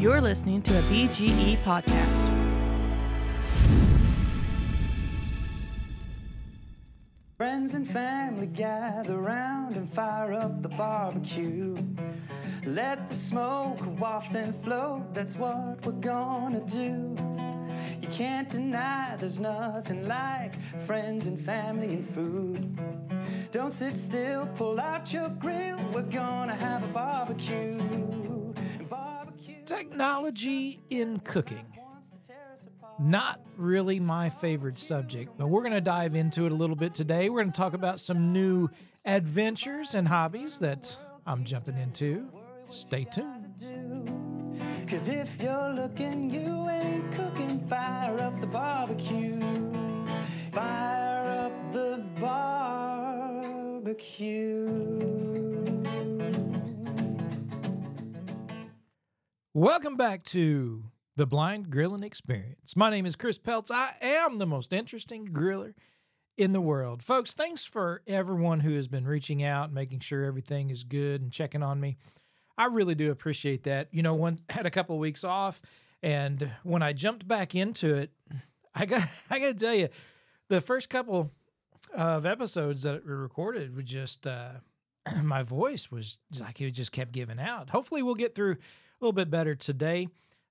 You're listening to a BGE podcast. Friends and family gather round and fire up the barbecue. Let the smoke waft and float, that's what we're gonna do. You can't deny there's nothing like friends and family and food. Don't sit still, pull out your grill, we're gonna have a barbecue. Technology in cooking. Not really my favorite subject, but we're going to dive into it a little bit today. We're going to talk about some new adventures and hobbies that I'm jumping into. Stay tuned. Cause if you're looking, you ain't cooking. Fire up the barbecue. Fire up the barbecue. Welcome back to the Blind Grilling Experience. My name is Chris Peltz. I am the most interesting griller in the world. Folks, thanks for everyone who has been reaching out, making sure everything is good and checking on me. I really do appreciate that. You know, one had a couple of weeks off and when I jumped back into it, I got I got to tell you, the first couple of episodes that we recorded was just uh, my voice was like it just kept giving out. Hopefully, we'll get through little bit better today.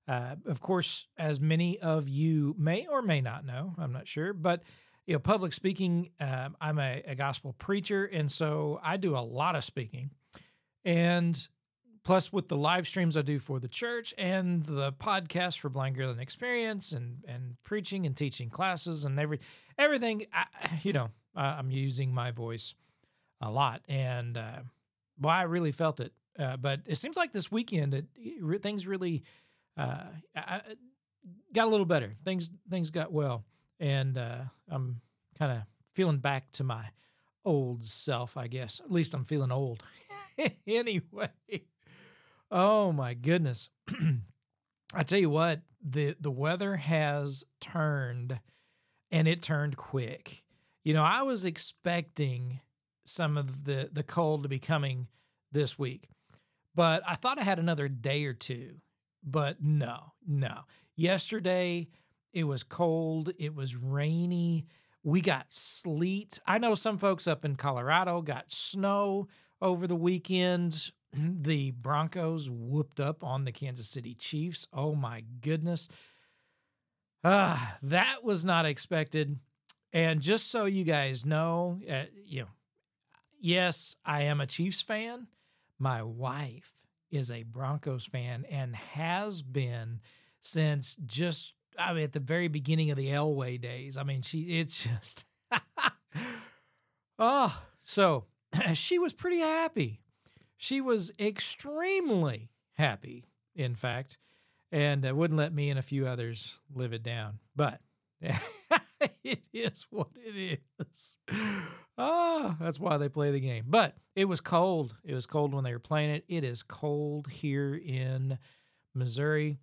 Uh, of course, as many of you may or may not know, I'm not sure, but you know, public speaking. Um, I'm a, a gospel preacher, and so I do a lot of speaking, and plus with the live streams I do for the church and the podcast for Blind Grilling Experience and and preaching and teaching classes and every everything. I, you know, I'm using my voice a lot, and uh, well, I really felt it. Uh, but it seems like this weekend, it, it things really uh, I, got a little better. Things things got well, and uh, I'm kind of feeling back to my old self. I guess at least I'm feeling old. anyway, oh my goodness! I tell you what, the the weather has turned, and it turned quick. You know, I was expecting some of the the cold to be coming this week, but I thought I had another day or two but no, no. Yesterday, it was cold, it was rainy. We got sleet. I know some folks up in Colorado got snow over the weekend. The Broncos whooped up on the Kansas City Chiefs. Oh my goodness. Ah, that was not expected. And just so you guys know, uh, you know, yes, I am a Chiefs fan. My wife is a Broncos fan and has been since just I mean at the very beginning of the Elway days. I mean, she it's just oh, so she was pretty happy. She was extremely happy, in fact, and uh, wouldn't let me and a few others live it down. But it is what it is. Ah, that's why they play the game. But it was cold. It was cold when they were playing it. It is cold here in Missouri.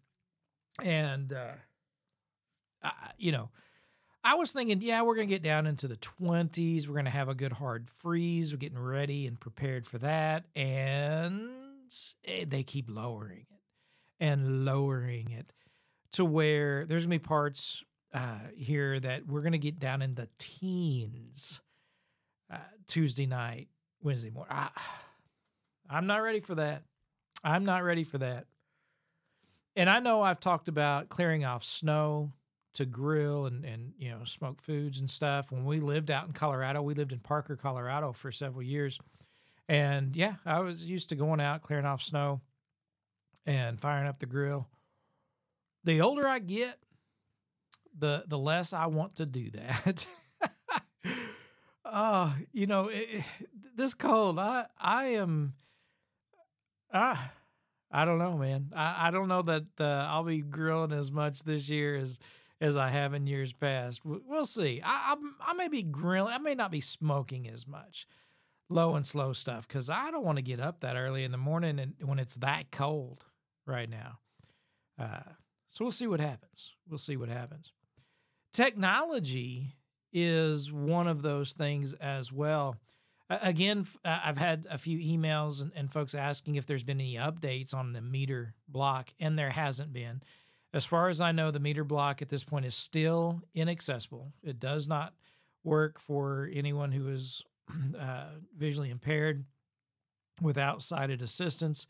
And, uh, I, you know, I was thinking, yeah, we're to get down into the 20s. We're to have a good hard freeze. We're getting ready and prepared for that. And eh, they keep lowering it and lowering it to where there's to be parts uh, here that we're going to get down in the teens uh, Tuesday night, Wednesday morning. I, I'm not ready for that. I'm not ready for that. And I know I've talked about clearing off snow to grill and, and you know smoke foods and stuff. When we lived out in Colorado, we lived in Parker, Colorado for several years. And yeah, I was used to going out, clearing off snow and firing up the grill. The older I get, the the less I want to do that. oh, you know, it, this cold, I I am ah I don't know, man. I, I don't know that uh, I'll be grilling as much this year as as I have in years past. We'll see. I, I, I may be grilling. I may not be smoking as much, low and slow stuff, because I don't want to get up that early in the morning and when it's that cold right now. Uh, so we'll see what happens. We'll see what happens technology is one of those things as well. Again, I've had a few emails and, and folks asking if there's been any updates on the Meater Block, and there hasn't been. As far as I know, the Meater Block at this point is still inaccessible. It does not work for anyone who is uh, visually impaired without sighted assistance.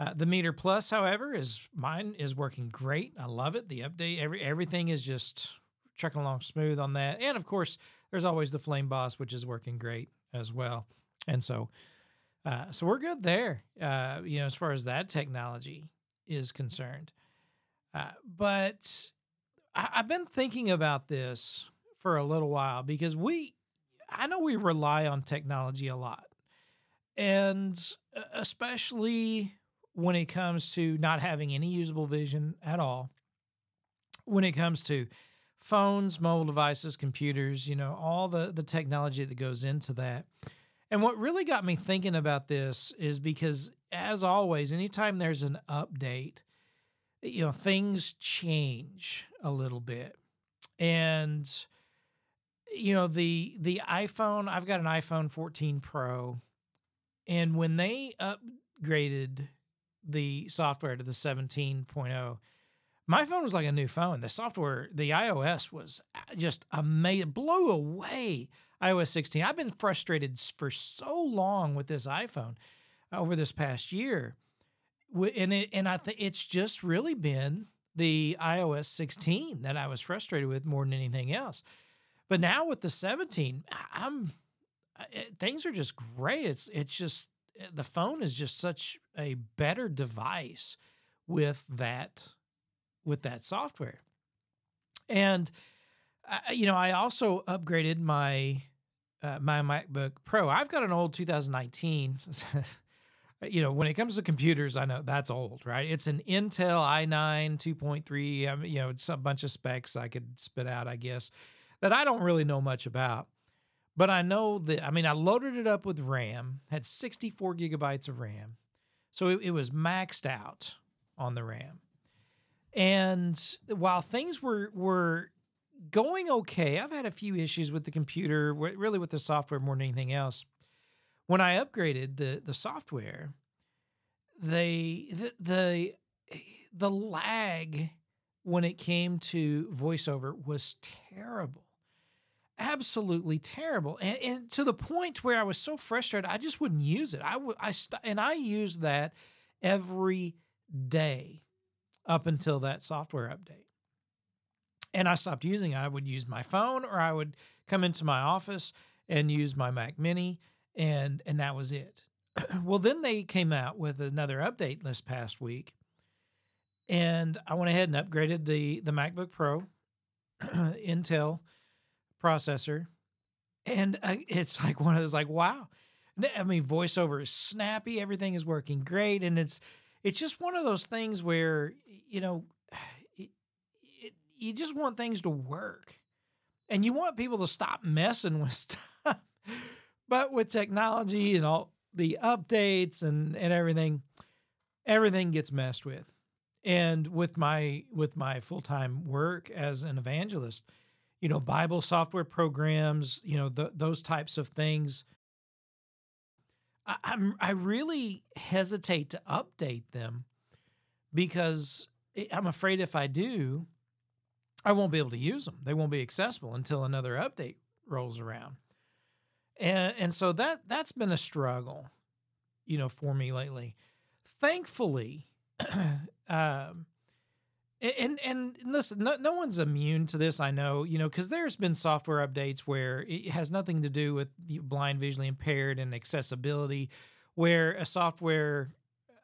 Uh, the Meater Plus, however, is mine is working great. I love it. The update, every everything is just trucking along smooth on that. And of course, there's always the Flame Boss, which is working great as well. And so, uh, so we're good there. Uh, you know, as far as that technology is concerned. Uh, but I, I've been thinking about this for a little while because we, I know we rely on technology a lot, and uh, especially when it comes to not having any usable vision at all, when it comes to phones, mobile devices, computers, you know, all the, the technology that goes into that. And what really got me thinking about this is because, as always, anytime there's an update, you know, things change a little bit. And, you know, the the iPhone, I've got an iPhone 14 Pro, and when they upgraded the software to the 17.0, my phone was like a new phone. The software, the iOS was uh, just amazing, blew away iOS 16. I've been frustrated for so long with this iPhone over this past year, and it, and I think it's just really been the iOS 16 that I was frustrated with more than anything else. But now with the 17, I'm it, things are just great. It's it's just the phone is just such a better device with that with that software. And uh, you know, I also upgraded my uh, my MacBook Pro. I've got an old 2019. you know, when it comes to computers, I know that's old, right? It's an Intel i9 2.3. Um, you know, it's a bunch of specs I could spit out, I guess, that I don't really know much about. But I know that, I mean, I loaded it up with RAM, had 64 gigabytes of RAM. So it, it was maxed out on the RAM. And while things were, were going okay, I've had a few issues with the computer, really with the software more than anything else. When I upgraded the, the software, they, the, the, the lag when it came to voiceover was terrible. Absolutely terrible. And, and, to the point where i was so frustrated i just wouldn't use it. I would i st- and i used that every day up until that software update and i stopped using it i would use my phone or i would come into my office and use my mac mini and and that was it well then they came out with another update this past week and i went ahead and upgraded the the macbook pro intel processor, and uh, it's like one of those like wow. I mean, voiceover is snappy. Everything is working great, and it's it's just one of those things where you know it, it, you just want things to work, and you want people to stop messing with stuff. but with technology and all the updates and and everything, everything gets messed with. And with my with my full time work as an evangelist, you know, Bible software programs, you know, the, those types of things. I, I'm I really hesitate to update them because I'm afraid if I do, I won't be able to use them. They won't be accessible until another update rolls around. And and so that that's been a struggle, you know, for me lately. Thankfully, um, and and listen, no, no one's immune to this. I know, you know, because there's been software updates where it has nothing to do with blind, visually impaired, and accessibility, where a software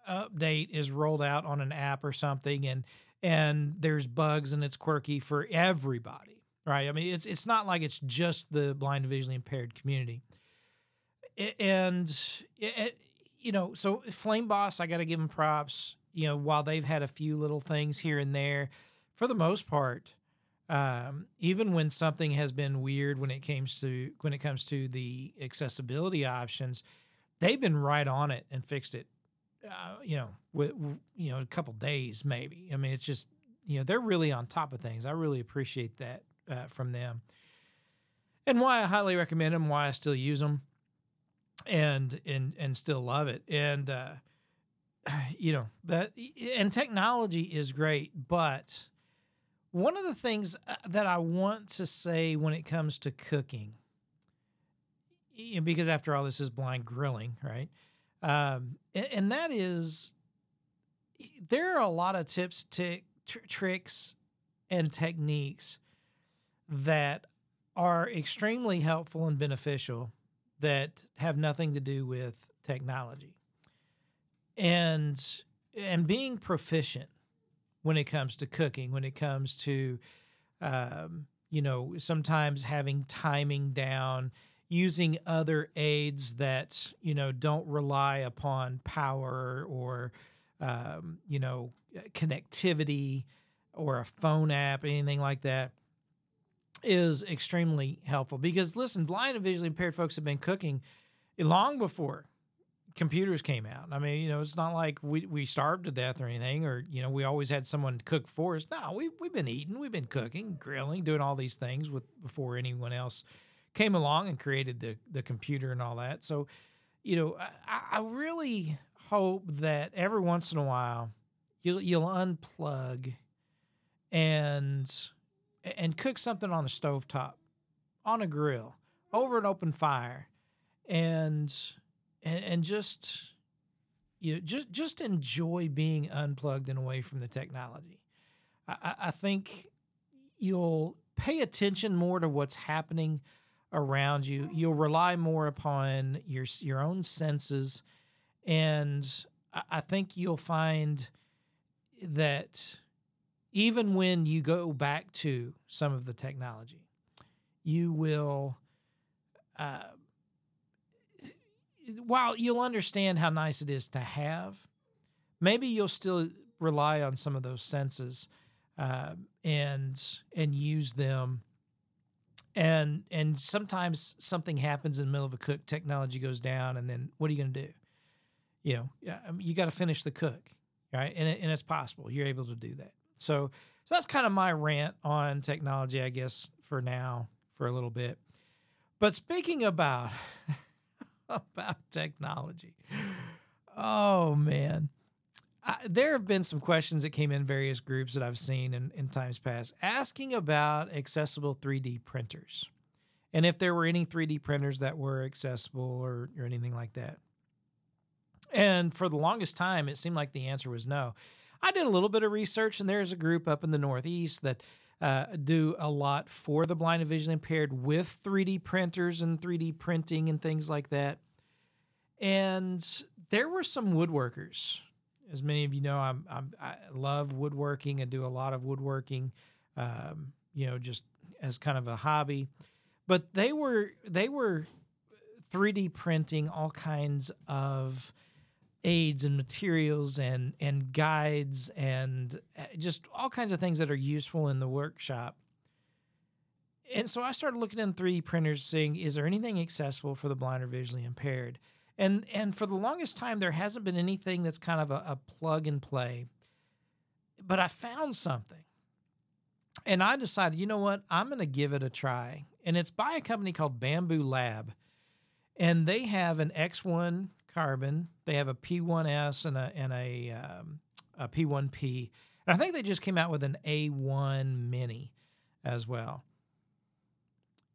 update is rolled out on an app or something, and and there's bugs and it's quirky for everybody, right? I mean, it's it's not like it's just the blind, visually impaired community, and it, you know, so Flame Boss, I got to give him props you know, while they've had a few little things here and there, for the most part, um, even when something has been weird when it comes to when it comes to the accessibility options, they've been right on it and fixed it. Uh, you know, with you know a couple days maybe. I mean, it's just you know they're really on top of things. I really appreciate that uh, from them, and why I highly recommend them. Why I still use them and and and still love it. And uh, you know that and technology is great, but one of the things uh, that I want to say when it comes to cooking, because after all, this is blind grilling, right? Um, and, that is, there are a lot of tips, t- tr- tricks, and techniques that are extremely helpful and beneficial that have nothing to do with technology. And and being proficient when it comes to cooking, when it comes to um, you know, sometimes having timing down, using other aids that, you know, don't rely upon power or um, you know, connectivity or a phone app, anything like that is extremely helpful. Because listen, blind and visually impaired folks have been cooking long before computers came out. I mean, you know, it's not like we, we starved to death or anything, or you know, we always had someone cook for us. No, we we've been eating, we've been cooking, grilling, doing all these things with before anyone else came along and created the the computer and all that. So, you know, I, I really hope that every once in a while you'll you'll unplug and and cook something on a stove top, on a grill, over an open fire, and and, and just you know, just just enjoy being unplugged and away from the technology. I, I think you'll pay attention more to what's happening around you. You'll rely more upon your your own senses, and I, I think you'll find that even when you go back to some of the technology, you will, uh, while you'll understand how nice it is to have, maybe you'll still rely on some of those senses uh, and and use them. And and sometimes something happens in the middle of a cook, technology goes down, and then what are you going to do? You know, you got to finish the cook, right? And it, and it's possible you're able to do that. So, so that's kind of my rant on technology, I guess, for now, for a little bit. But speaking about about technology, oh man, I, there have been some questions that came in various groups that I've seen in, in times past asking about accessible 3D printers and if there were any 3D printers that were accessible or, or anything like that. And for the longest time, it seemed like the answer was no. I did a little bit of research, and there's a group up in the Northeast that uh, do a lot for the blind and visually impaired with 3D printers and 3D printing and things like that. And there were some woodworkers. As many of you know, I'm, I'm i love woodworking. I do a lot of woodworking, um, you know, just as kind of a hobby. But they were they were 3D printing all kinds of aids and materials and and guides and uh, just all kinds of things that are useful in the workshop. And so I started looking in 3D printers, seeing is there anything accessible for the blind or visually impaired. And and for the longest time, there hasn't been anything that's kind of a, a plug and play. But I found something, and I decided, you know what, I'm going to give it a try. And it's by a company called Bambu Lab, and they have an X1 carbon. They have a P1S and a and a um, a P1P. And I think they just came out with an A1 Mini as well.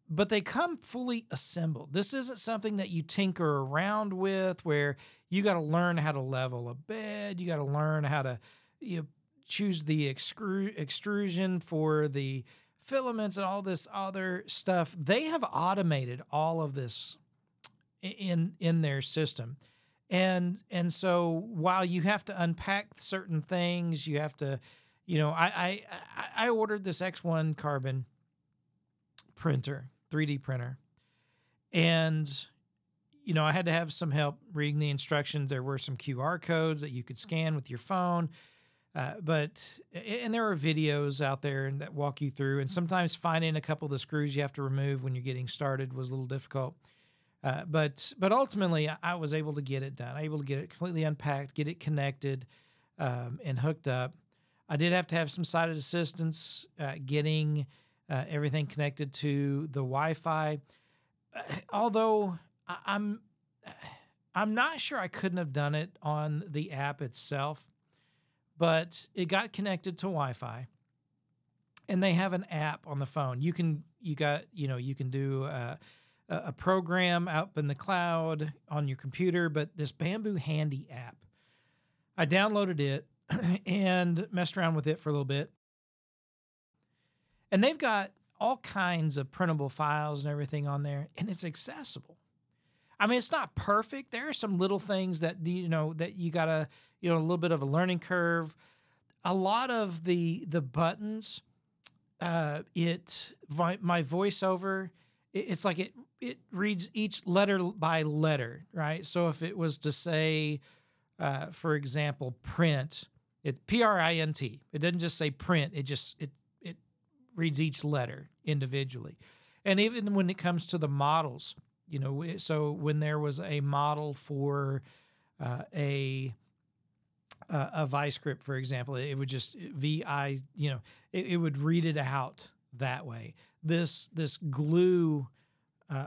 But they come fully assembled. This isn't something that you tinker around with where you got to learn how to level a bed, you got to learn how to you choose the extru- extrusion for the filaments and all this other stuff. They have automated all of this in in their system and and so while you have to unpack certain things you have to you know i i i ordered this x1 carbon printer 3d printer. And you know i had to have some help reading the instructions. There were some qr codes that you could scan with your phone. Uh, but and there are videos out there that walk you through. And sometimes finding a couple of the screws you have to remove when you're getting started was a little difficult uh, but but ultimately, I was able to get it done. I able to get it completely unpacked, get it connected, um, and hooked up. I did have to have some sighted assistance uh, getting uh, everything connected to the Wi-Fi. Uh, although I, am I'm not sure I couldn't have done it on the app itself, but it got connected to Wi-Fi, and they have an app on the phone. You can you got you know you can do uh, a, a program up in the cloud on your computer, but this Bambu Handy app, I downloaded it and messed around with it for a little bit, and they've got all kinds of printable files and everything on there, and it's accessible. I mean, it's not perfect. There are some little things that you know that you gotta, you know, a little bit of a learning curve. A lot of the the buttons, uh, it my voiceover, it's like it it reads each letter by letter, right? So if it was to say, uh, for example, print, it P R I N T. It doesn't just say print. It just it it reads each letter individually, and even when it comes to the models you know, so when there was a model for uh, a uh, a vice script, for example, it would just vi, you know, it, it would read it out that way. This this glue uh,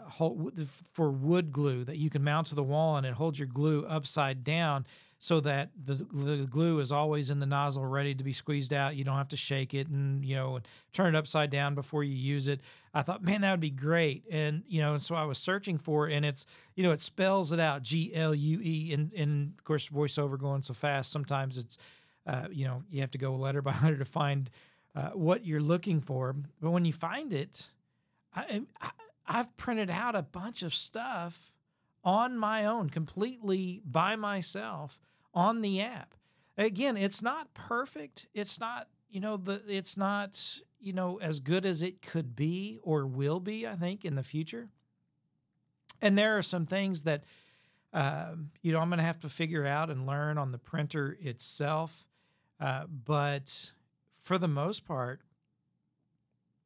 for wood glue that you can mount to the wall and it holds your glue upside down so that the, the glue is always in the nozzle ready to be squeezed out. You don't have to shake it and, you know, turn it upside down before you use it. I thought, man, that would be great. And, you know, and so I was searching for it and it's, you know, it spells it out G L U E. And, and of course, voiceover going so fast, sometimes it's, uh, you know, you have to go letter by letter to find uh, what you're looking for. But when you find it, I, I, I've printed out a bunch of stuff on my own, completely by myself on the app. Again, it's not perfect. It's not, you know, the it's not, you know, as good as it could be or will be, I think, in the future. And there are some things that um, you know, I'm going to have to figure out and learn on the printer itself. Uh, but for the most part,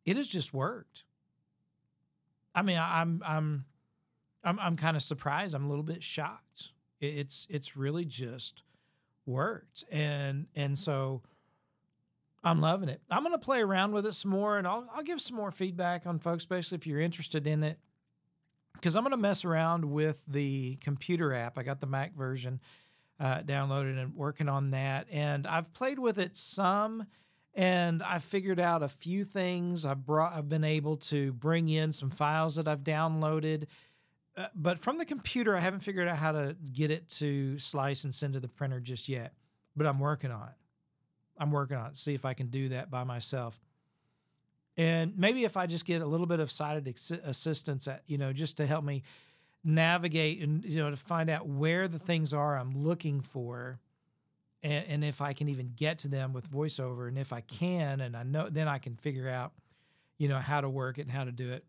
it has just worked. I mean, I'm I'm I'm I'm kind of surprised. I'm a little bit shocked it's it's really just worked, and and so I'm loving it. I'm gonna play around with it some more, and I'll I'll give some more feedback on folks, especially if you're interested in it, because I'm gonna mess around with the computer app. I got the Mac version uh, downloaded and working on that, and I've played with it some and I figured out a few things. I brought I've been able to bring in some files that I've downloaded uh, but from the computer, I haven't figured out how to get it to slice and send to the printer just yet. But I'm working on it. I'm working on it. See if I can do that by myself. And maybe if I just get a little bit of sighted assistance, at, you know, just to help me navigate and you know to find out where the things are I'm looking for, and, and if I can even get to them with voiceover, and if I can, and I know, then I can figure out, you know, how to work it and how to do it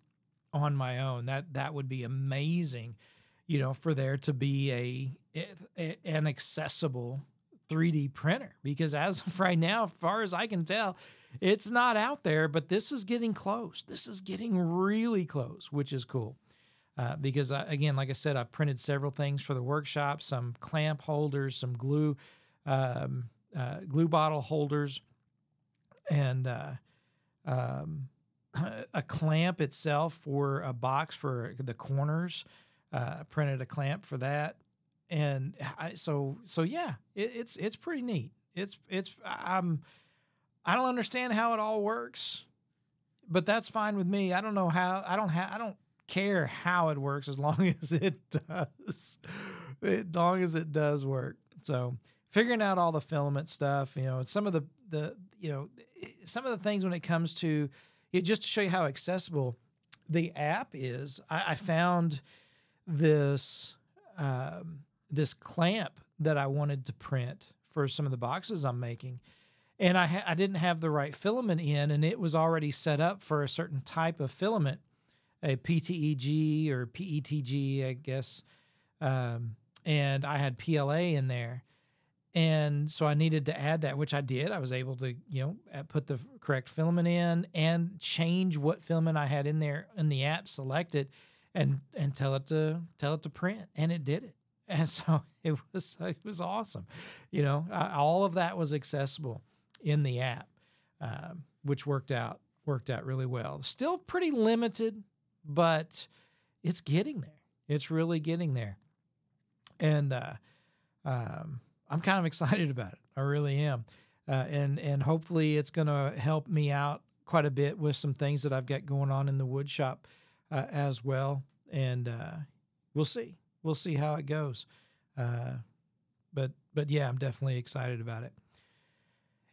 on my own. That that would be amazing, you know, for there to be a, a an accessible 3D printer because as of right now, as far as I can tell, it's not out there, but this is getting close. This is getting really close, which is cool. Uh, because I, again, like I said, I've printed several things for the workshop, some clamp holders, some glue, um, uh, glue bottle holders, and uh, um, a clamp itself for a box for the corners. Uh, printed a clamp for that, and I, so so yeah, it, it's it's pretty neat. It's it's I'm I don't understand how it all works, but that's fine with me. I don't know how I don't have I don't care how it works as long as it does, as long as it does work. So figuring out all the filament stuff, you know, some of the the you know some of the things when it comes to it just to show you how accessible the app is. I, I found this um, this clamp that I wanted to print for some of the boxes I'm making, and I ha- I didn't have the right filament in, and it was already set up for a certain type of filament, a PTEG or PETG, I guess, um, and I had PLA in there, and so I needed to add that, which I did. I was able to, you know, put the correct filament in and change what filament I had in there in the app select it, and and tell it to tell it to print, and it did it. And so it was it was awesome, you know. I, all of that was accessible in the app, um, which worked out worked out really well. Still pretty limited, but it's getting there. It's really getting there. and uh, um, I'm kind of excited about it. I really am, uh, and and hopefully it's going to help me out quite a bit with some things that I've got going on in the wood shop uh, as well. And uh, we'll see, we'll see how it goes. Uh, but but yeah, I'm definitely excited about it.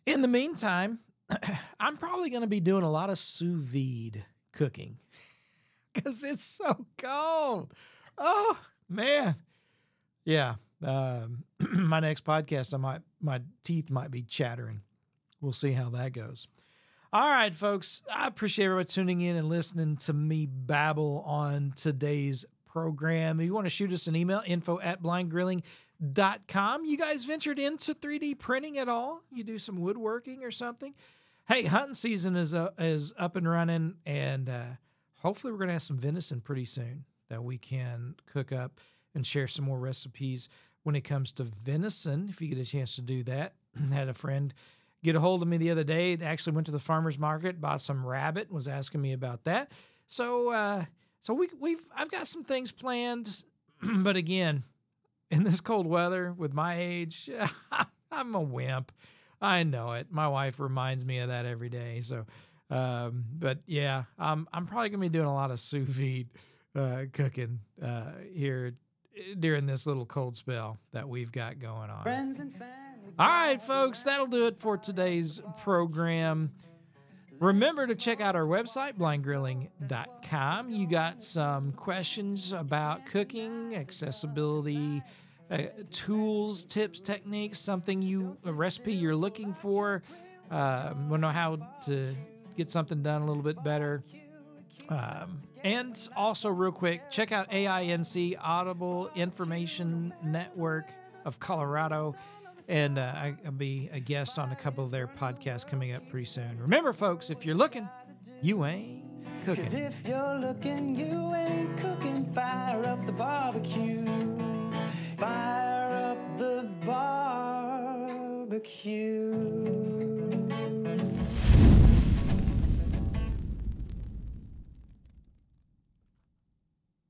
In the meantime, I'm probably going to be doing a lot of sous vide cooking because it's so cold. Oh man, yeah. Um, my next podcast, I might my teeth might be chattering. We'll see how that goes. All right, folks. I appreciate everybody tuning in and listening to me babble on today's program. If you want to shoot us an email, info at blindgrilling.com. You guys ventured into 3D printing at all? You do some woodworking or something? Hey, hunting season is uh, is up and running, and uh, hopefully we're going to have some venison pretty soon that we can cook up and share some more recipes when it comes to venison. If you get a chance to do that, had a friend get a hold of me the other day. They actually went to the farmers market, bought some rabbit, was asking me about that. So, uh, so we we've I've got some things planned, but again, in this cold weather with my age, I'm a wimp. I know it. My wife reminds me of that every day. So, um, but yeah, I'm I'm probably gonna be doing a lot of sous vide uh, cooking uh, here during this little cold spell that we've got going on. Friends and family. All right, folks, that'll do it for today's program. Remember to check out our website, blindgrilling.com. You got some questions about cooking, accessibility, uh, tools, tips, techniques, something you, a recipe you're looking for, uh, want to know how to get something done a little bit better. Um, and also, real quick, check out AINC, Audible Information Network of Colorado. And uh, I'll be a guest on a couple of their podcasts coming up pretty soon. Remember, folks, if you're looking, you ain't Cause cooking. if you're looking, you ain't cooking. Fire up the barbecue. Fire up the barbecue.